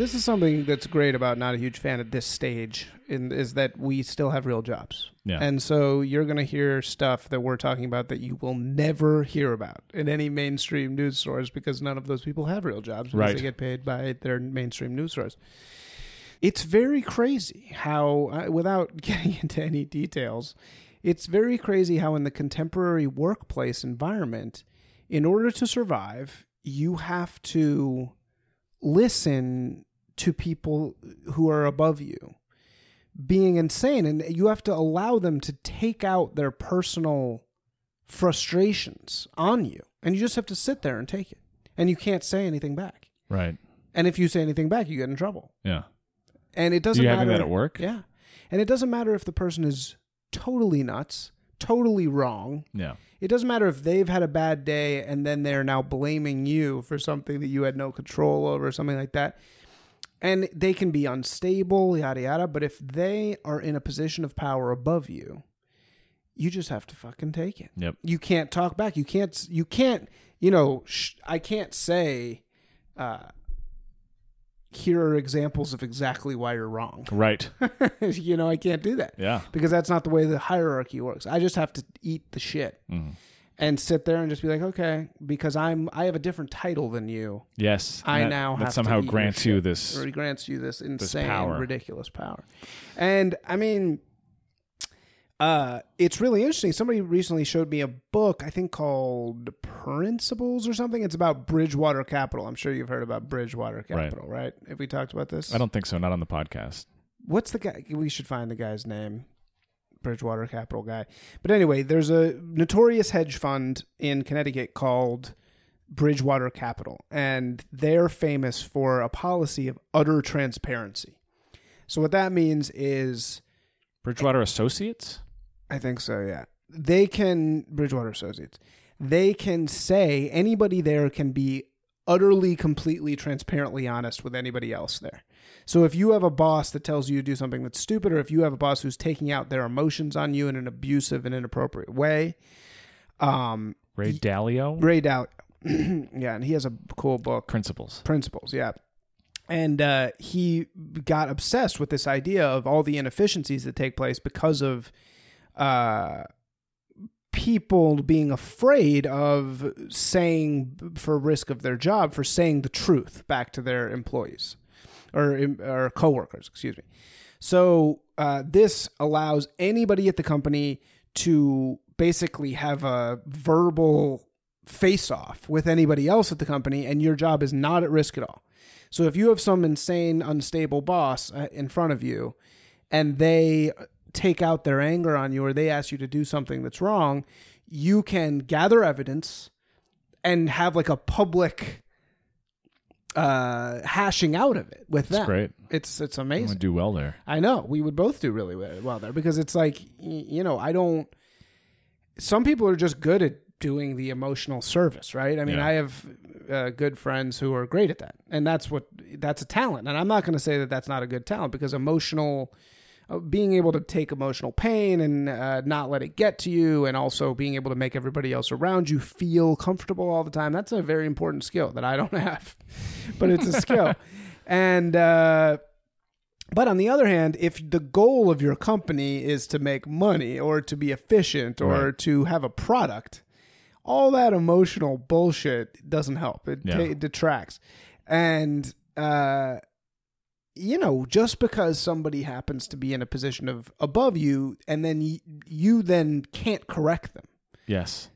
this is something that's great about not a huge fan at this stage in, is that we still have real jobs. Yeah. And so you're going to hear stuff that we're talking about that you will never hear about in any mainstream news source because none of those people have real jobs because Right. they get paid by their mainstream news source. It's very crazy how, uh, without getting into any details, it's very crazy how in the contemporary workplace environment, in order to survive, you have to listen to people who are above you being insane and you have to allow them to take out their personal frustrations on you and you just have to sit there and take it and you can't say anything back Right. and if you say anything back you get in trouble Yeah. and it doesn't you matter that at work? yeah and it doesn't matter if the person is totally nuts totally wrong Yeah. it doesn't matter if they've had a bad day and then they're now blaming you for something that you had no control over, something like that. And they can be unstable, yada yada. But if they are in a position of power above you, you just have to fucking take it. Yep. You can't talk back. You can't. You can't. You know. Sh- I can't say. Uh, here are examples of exactly why you're wrong. Right. you know, I can't do that Yeah. because that's not the way the hierarchy works. I just have to eat the shit Mhm. And sit there and just be like, okay, because I'm I have a different title than you. Yes. I That- now that have somehow grants you this. Or grants you this insane, power. ridiculous power. And I mean, uh, it's really interesting. Somebody recently showed me a book, I think called Principles or something. It's about Bridgewater Capital. I'm sure you've heard about Bridgewater Right. Capital, right? Have we talked about this? I don't think so. Not on the podcast. what's the guy we should find the guy's name bridgewater capital guy. But anyway there's a notorious hedge fund in connecticut called bridgewater capital and they're famous for a policy of utter transparency. So what that means is Bridgewater Associates. i think so yeah. They can bridgewater associates they can say anybody there can be utterly completely transparently honest with anybody else there so if you have a boss that tells you to do something that's stupid or if you have a boss who's taking out their emotions on you in an abusive and inappropriate way um Ray Dalio. ray Dalio yeah and he has a cool book Principles. principles yeah and uh, he got obsessed with this idea of all the inefficiencies that take place because of uh, people being afraid of saying for risk of their job for saying the truth back to their employees or or coworkers excuse me. So uh, this allows anybody at the company to basically have a verbal face off with anybody else at the company and your job is not at risk at all. So if you have some insane unstable boss uh, in front of you and they take out their anger on you or they ask you to do something that's wrong you can gather evidence and have like a public uh hashing out of it with That's them great. it's it's amazing gonna do well there. I know we would both do really well well there because it's like you know I don't. Some people are just good at doing the emotional service, right? I mean, Yeah. I have uh, good friends who are great at that, and that's what that's a talent. And I'm not going to say that that's not a good talent because emotional. Uh, being able to take emotional pain and uh, not let it get to you, and also being able to make everybody else around you feel comfortable all the time, that's a very important skill that I don't have, but it's a skill. And uh, but on the other hand, if the goal of your company is to make money or to be efficient or Right. to have a product, all that emotional bullshit doesn't help. It, Yeah. it detracts. And, uh, you know, just because somebody happens to be in a position of above you and then y- you then can't correct them, Yes.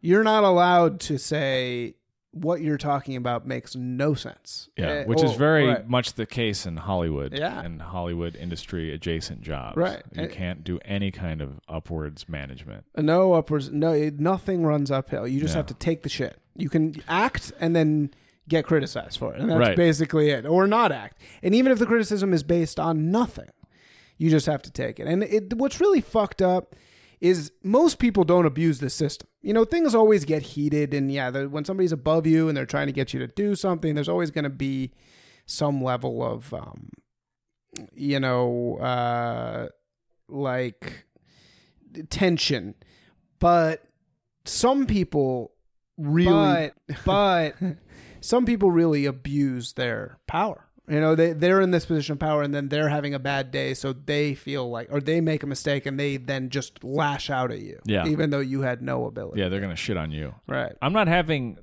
you're not allowed to say what you're talking about makes no sense. Yeah, Uh, which is or- very right. much the case in Hollywood Yeah. and Hollywood industry adjacent jobs. Right. You And- can't do any kind of upwards management. No upwards. No, nothing runs uphill. You just Yeah. have to take the shit. You can act and then get criticized for it, and that's Right. basically it. Or not act. And even if the criticism is based on nothing, you just have to take it. And it, what's really fucked up is most people don't abuse the system. You know, things always get heated, and yeah, the, when somebody's above you and they're trying to get you to do something, there's always going to be some level of, um, you know, uh, like tension. But some people really, But but some people really abuse their power You know, they they're in this position of power, and then they're having a bad day, so they feel like, or they make a mistake, and they then just lash out at you, Yeah. even though you had no ability. Yeah, they're gonna shit on you. Right. I'm not having.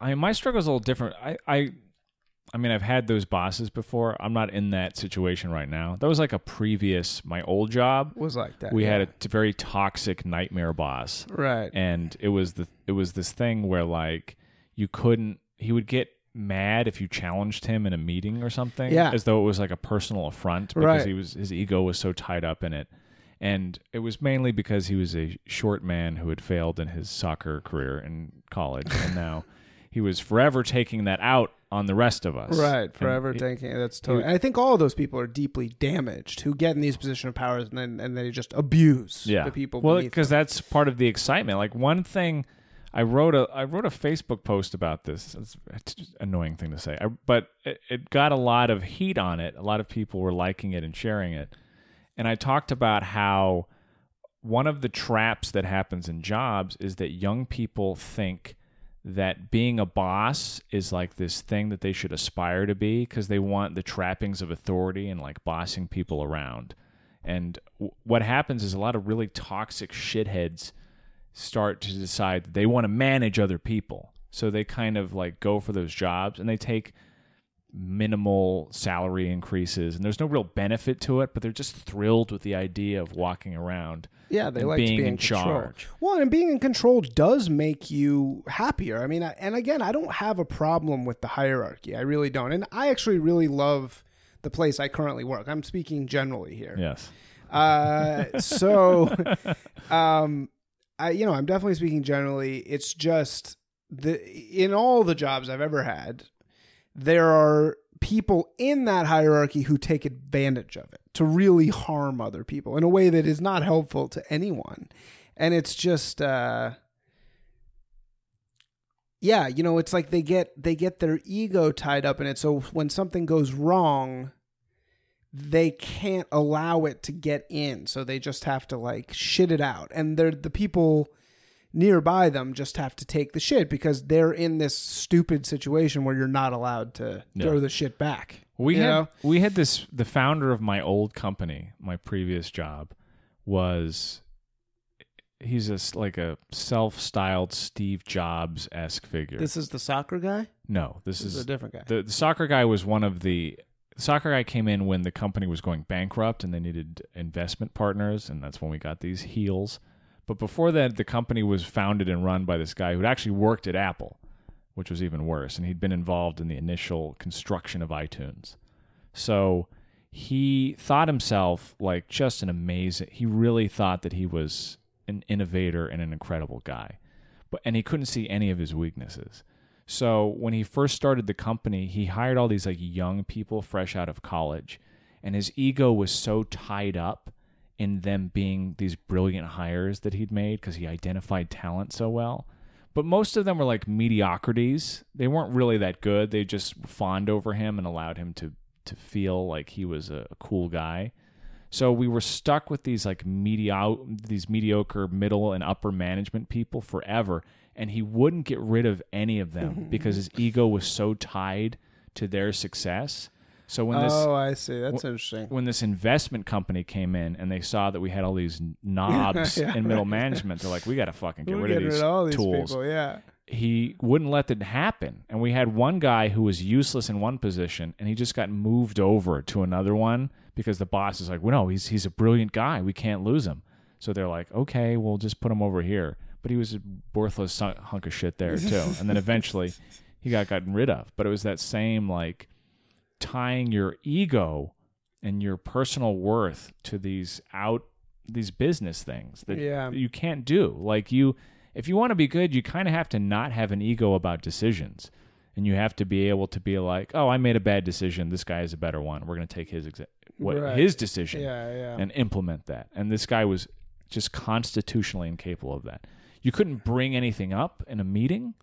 I mean, my struggle's a little different. I, I, I mean, I've had those bosses before. I'm not in that situation right now. That was like a previous my old job. Was like that. We yeah. had a t- very toxic nightmare boss, right. and it was the it was this thing where like you couldn't. He would get mad if you challenged him in a meeting or something. Yeah. as though it was like a personal affront because Right. he was his ego was so tied up in it. And it was mainly because he was a short man who had failed in his soccer career in college, and now he was forever taking that out on the rest of us. Right, And forever it- that's totally. and I think all of those people are deeply damaged who get in these position of powers and then and they just abuse yeah. the people. Well, because that's part of the excitement. Like one thing, I wrote a I wrote a Facebook post about this. It's, an annoying thing to say, I, but it, it got a lot of heat on it. A lot of people were liking it and sharing it, and I talked about how one of the traps that happens in jobs is that young people think that being a boss is like this thing that they should aspire to be because they want the trappings of authority and like bossing people around. And w- what happens is a lot of really toxic shitheads start to decide that they want to manage other people. So they kind of like go for those jobs and they take minimal salary increases and there's no real benefit to it, but they're just thrilled with the idea of walking around. yeah, they like being be in charge. Well, and being in control does make you happier. I mean, I, and again, I don't have a problem with the hierarchy. I really don't, and I actually really love the place I currently work. I'm speaking generally here. Yes. Uh, so, um, I you know I'm definitely speaking generally. It's just the in all the jobs I've ever had, there are people in that hierarchy who take advantage of it to really harm other people in a way that is not helpful to anyone, and it's just. Uh, yeah, you know, it's like they get they get their ego tied up in it. So when something goes wrong, they can't allow it to get in so they just have to like shit it out and they're the people nearby them just have to take the shit because they're in this stupid situation where you're not allowed to Yeah. throw the shit back We had know? we had this the founder of my old company, my previous job, was he's a s- like a self-styled Steve Jobs esque figure. this is the soccer guy no, this, this is is a different guy the the soccer guy was one of the the soccer guy came in when the company was going bankrupt and they needed investment partners and that's when we got these heels. But before that the company was founded and run by this guy who'd actually worked at Apple, which was even worse and he'd been involved in the initial construction of iTunes. So he thought himself like just an amazing he really thought that he was an innovator and an incredible guy. But and he couldn't see any of his weaknesses. So when he first started the company, he hired all these like young people fresh out of college, and his ego was so tied up in them being these brilliant hires that he'd made because he identified talent so well. But most of them were like mediocrities. They weren't really that good. They just fawned over him and allowed him to to feel like he was a, a cool guy. So we were stuck with these like mediocre, these mediocre middle and upper management people forever, and he wouldn't get rid of any of them mm-hmm, because his mm-hmm. ego was so tied to their success. So when this oh i see that's interesting when this investment company came in and they saw that we had all these knobs Yeah, in middle right. management, they're like, we got to fucking get We're rid of these, all these tools people yeah he wouldn't let that happen. And we had one guy who was useless in one position and he just got moved over to another one because the boss is like, well, no, he's, he's a brilliant guy. We can't lose him. So they're like, okay, we'll just put him over here. But he was a worthless hunk of shit there too. and then eventually he got gotten rid of. But it was that same like tying your ego and your personal worth to these out these business things that Yeah. you can't do. Like you if you want to be good, you kind of have to not have an ego about decisions. And you have to be able to be like, "Oh, I made a bad decision. This guy is a better one. We're going to take his exa- what Right. his decision yeah yeah and implement that." And this guy was just constitutionally incapable of that. You couldn't bring anything up in a meeting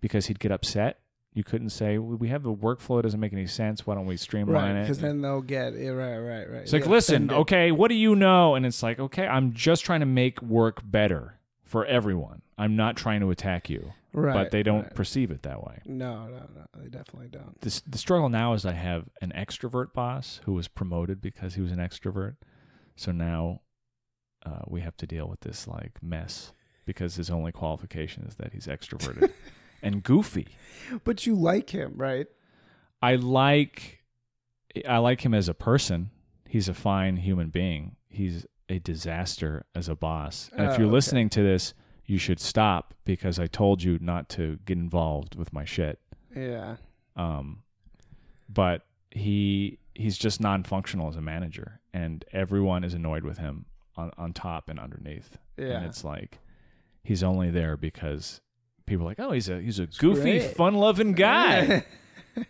because he'd get upset. You couldn't say, "We we have the workflow that doesn't make any sense. Why don't we streamline right it?" because then they'll get yeah, right right right It's like, Yeah, listen, okay, what do you know? And it's like, okay, I'm just trying to make work better for everyone. I'm not trying to attack you. Right. but they don't right. perceive it that way. No, no, no. They definitely don't. This, the struggle now is I have an extrovert boss who was promoted because he was an extrovert. So now uh, we have to deal with this like mess because his only qualification is that he's extroverted and goofy. But you like him, right? I like I like him as a person. He's a fine human being. He's a disaster as a boss. And if Oh, you're okay. listening to this, you should stop because I told you not to get involved with my shit. Yeah. Um, but he he's just non-functional as a manager, and everyone is annoyed with him on on top and underneath. Yeah. And it's like he's only there because people are like, oh, he's a he's a goofy, great. fun-loving guy,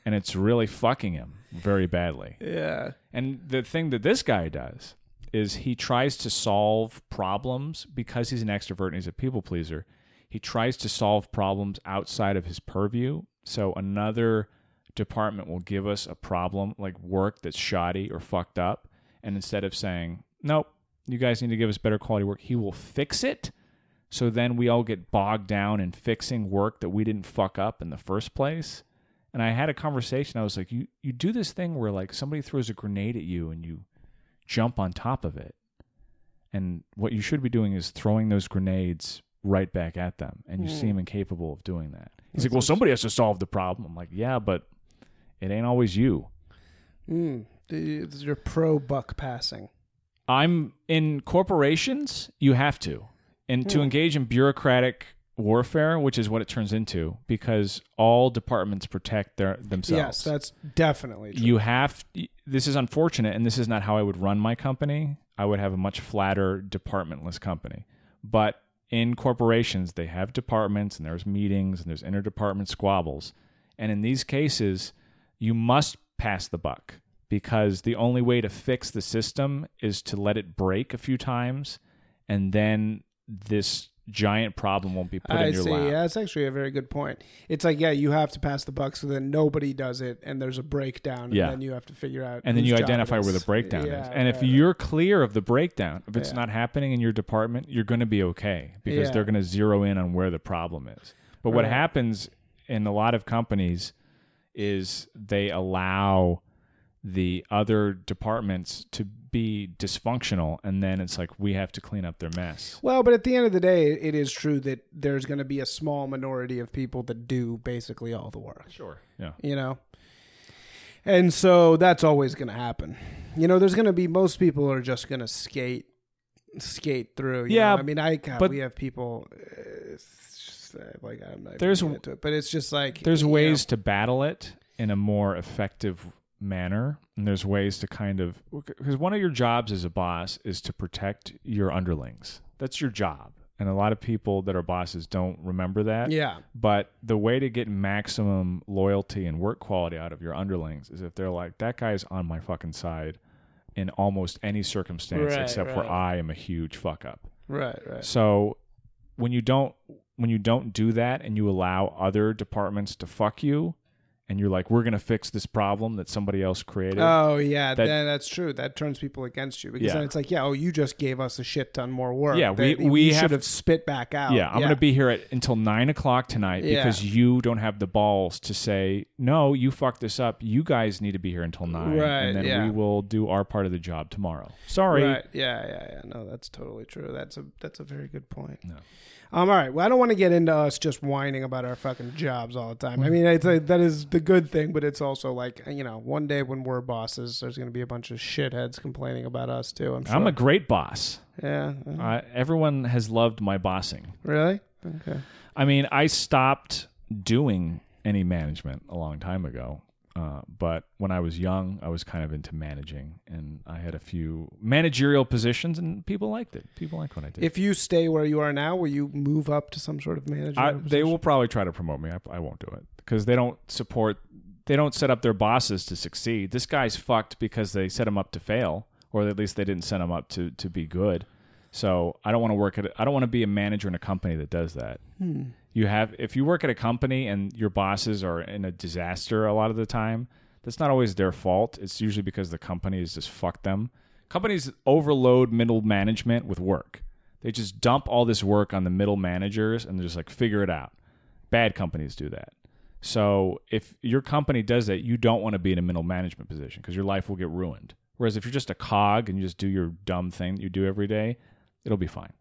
and it's really fucking him very badly. yeah. And the thing that this guy does is he tries to solve problems because he's an extrovert and he's a people pleaser. He tries to solve problems outside of his purview. So another department will give us a problem like work that's shoddy or fucked up. And instead of saying, nope, you guys need to give us better quality work, he will fix it. So then we all get bogged down in fixing work that we didn't fuck up in the first place. And I had a conversation. I was like, you you do this thing where like somebody throws a grenade at you and you jump on top of it. And what you should be doing is throwing those grenades right back at them. And you Hmm. seem incapable of doing that. He's That's like, well, somebody has to solve the problem. I'm like, yeah, but it ain't always you. Mm. You're pro buck passing. I'm in corporations, you have to. And to Hmm. engage in bureaucratic warfare, which is what it turns into, because all departments protect their themselves. Yes, that's definitely true. you have this is unfortunate and this is not how i would run my company i would have a much flatter departmentless company but in corporations they have departments and there's meetings and there's interdepartment squabbles and in these cases you must pass the buck because the only way to fix the system is to let it break a few times and then this giant problem won't be put I in your see. lap Yeah, that's actually a very good point. It's like, yeah, you have to pass the buck so then nobody does it and there's a breakdown and Yeah. then you have to figure out and then whose you job identify it where the is. breakdown Yeah, is. And if right, you're clear of the breakdown, if it's Yeah. not happening in your department, you're going to be okay because Yeah. they're going to zero in on where the problem is. But what Right. happens in a lot of companies is they allow the other departments to be dysfunctional and then it's like we have to clean up their mess. Well, but at the end of the day, it is true that there's going to be a small minority of people that do basically all the work. Sure. Yeah. you know and so that's always going to happen you know there's going to be most people are just going to skate skate through you Yeah, know? i mean i God, but- we have people uh, just, uh, like i'm not There's- it but it's just like there's ways to battle it in a more effective manner and there's ways to kind of because one of your jobs as a boss is to protect your underlings. That's your job. And a lot of people that are bosses don't remember that. Yeah. But the way to get maximum loyalty and work quality out of your underlings is if they're like that guy's on my fucking side in almost any circumstance Right, except for right. i am a huge fuck up. Right right. So when you don't when you don't do that and you allow other departments to fuck you and you're like we're going to fix this problem that somebody else created. oh yeah that- that, that's true that turns people against you because Yeah. then it's like yeah oh you just gave us a shit ton more work Yeah, we- we should have spit back out yeah, I'm going to be here at until 9 o'clock tonight Yeah. because you don't have the balls to say, no, you fucked this up. You guys need to be here until 9. Right, and then yeah. we will do our part of the job tomorrow. Sorry. Right. Yeah, yeah, yeah. No, that's totally true. That's a that's a very good point. No. Um, all right. Well, I don't want to get into us just whining about our fucking jobs all the time. I mean, it's a, that is the good thing, but it's also like you know, one day when we're bosses, there's going to be a bunch of shitheads complaining about us too. I'm sure. I'm a great boss. yeah. uh, everyone has loved my bossing. really? Okay. I mean, I stopped doing any management a long time ago. Uh, but when I was young, I was kind of into managing, and I had a few managerial positions, and people liked it. People liked what I did. If you stay where you are now, will you move up to some sort of manager? They will probably try to promote me. I, I won't do it because they don't support. They don't set up their bosses to succeed. This guy's fucked because they set him up to fail, or at least they didn't set him up to to be good. So I don't want to work at. I don't want to be a manager in a company that does that. Hmm. You have if you work at a company and your bosses are in a disaster a lot of the time, that's not always their fault. It's usually because the company has just fucked them. Companies overload middle management with work. They just dump all this work on the middle managers and they're just like figure it out. Bad companies do that. So if your company does that, you don't want to be in a middle management position because your life will get ruined. Whereas if you're just a cog and you just do your dumb thing that you do every day, it'll be fine.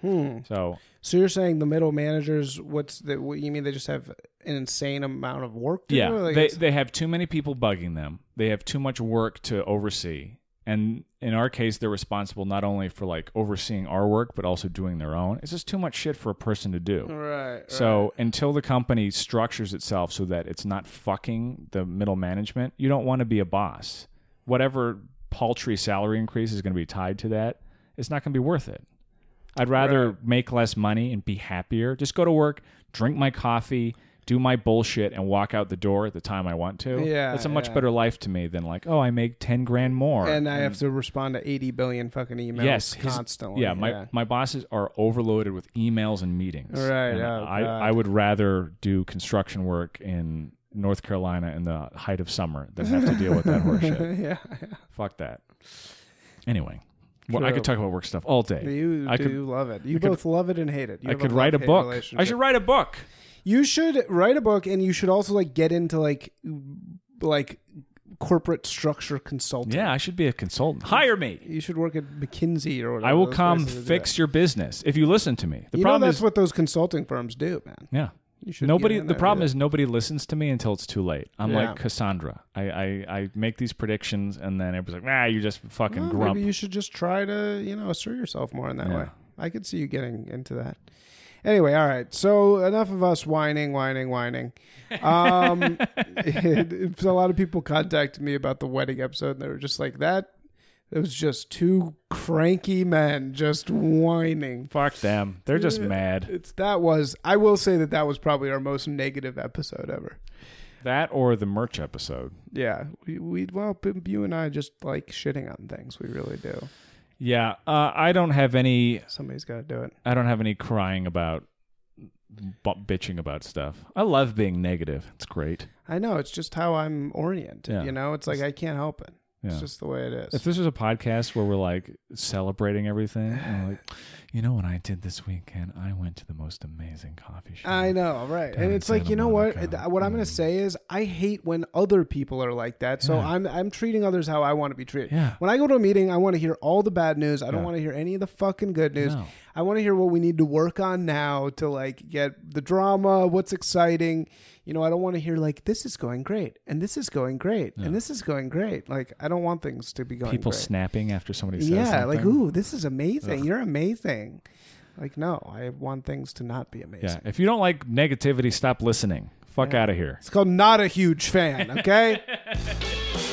Hmm. So So you're saying the middle managers? What's the? What, you mean they just have an insane amount of work? To yeah, do? Like they it's- they have too many people bugging them. They have too much work to oversee. And in our case, they're responsible not only for like overseeing our work, but also doing their own. It's just too much shit for a person to do. right. So until the company structures itself so that it's not fucking the middle management, you don't want to be a boss. Whatever paltry salary increase is going to be tied to that, it's not going to be worth it. I'd rather Right. make less money and be happier. Just go to work, drink my coffee, do my bullshit, and walk out the door at the time I want to. Yeah, it's a much yeah. better life to me than like, oh, I make ten grand more. and I have to respond to 80 billion fucking emails yes, his- constantly. Yeah, my, my bosses are overloaded with emails and meetings. Right, And oh, I, God. I would rather do construction work in North Carolina in the height of summer than have to deal with that horseshit. yeah, Fuck that. Anyway, well, I could talk about work stuff all day. you I do could- love it. You I could- both love it and hate it. You I could write a book. I should write a book. You should write a book, and you should also like get into like like corporate structure consulting. Yeah, I should be a consultant. Hire me. You should work at McKinsey or whatever. I will come places that do fix your business if you listen to me. The you know problem that's is, what those consulting firms do, man. yeah, You should nobody. The problem is nobody listens to me until it's too late. I'm Yeah. like Cassandra. I, I I make these predictions and then everybody's like, ah, you're just fucking Well, grump. Maybe you should just try to you know assert yourself more in that Yeah. way. I could see you getting into that. Anyway, all right. So enough of us whining, whining, whining. Um, it- a lot of people contacted me about the wedding episode, and they were just like, "That it was just two cranky men just whining." Fuck them. They're just mad. It's that was. I will say that that was probably our most negative episode ever. That or the merch episode. Yeah, we, we well, you and I just like shitting on things. We really do. Yeah, uh, I don't have any. Somebody's got to do it. I don't have any crying about, b- bitching about stuff. I love being negative. It's great. I know it's just how I'm oriented. Yeah. You know, it's like I can't help it. Yeah. It's just the way it is. If this was a podcast where we're like celebrating everything, like, you know what I did this weekend? I went to the most amazing coffee shop. I know, right? And it's like Santa you know what? Monica. What I'm going Mm. to say is, I hate when other people are like that. So Yeah. I'm I'm treating others how I want to be treated. Yeah. When I go to a meeting, I want to hear all the bad news. I don't Yeah. want to hear any of the fucking good news. No. I want to hear what we need to work on now to like get the drama, what's exciting. You know, I don't want to hear like this is going great and this is going great and this is going great. Like I don't want things to be going People great. snapping after somebody says yeah, something. like ooh, this is amazing. You're amazing. Like no, I want things to not be amazing. Yeah. If you don't like negativity, stop listening. Fuck Yeah. out of here. It's called not a huge fan, okay?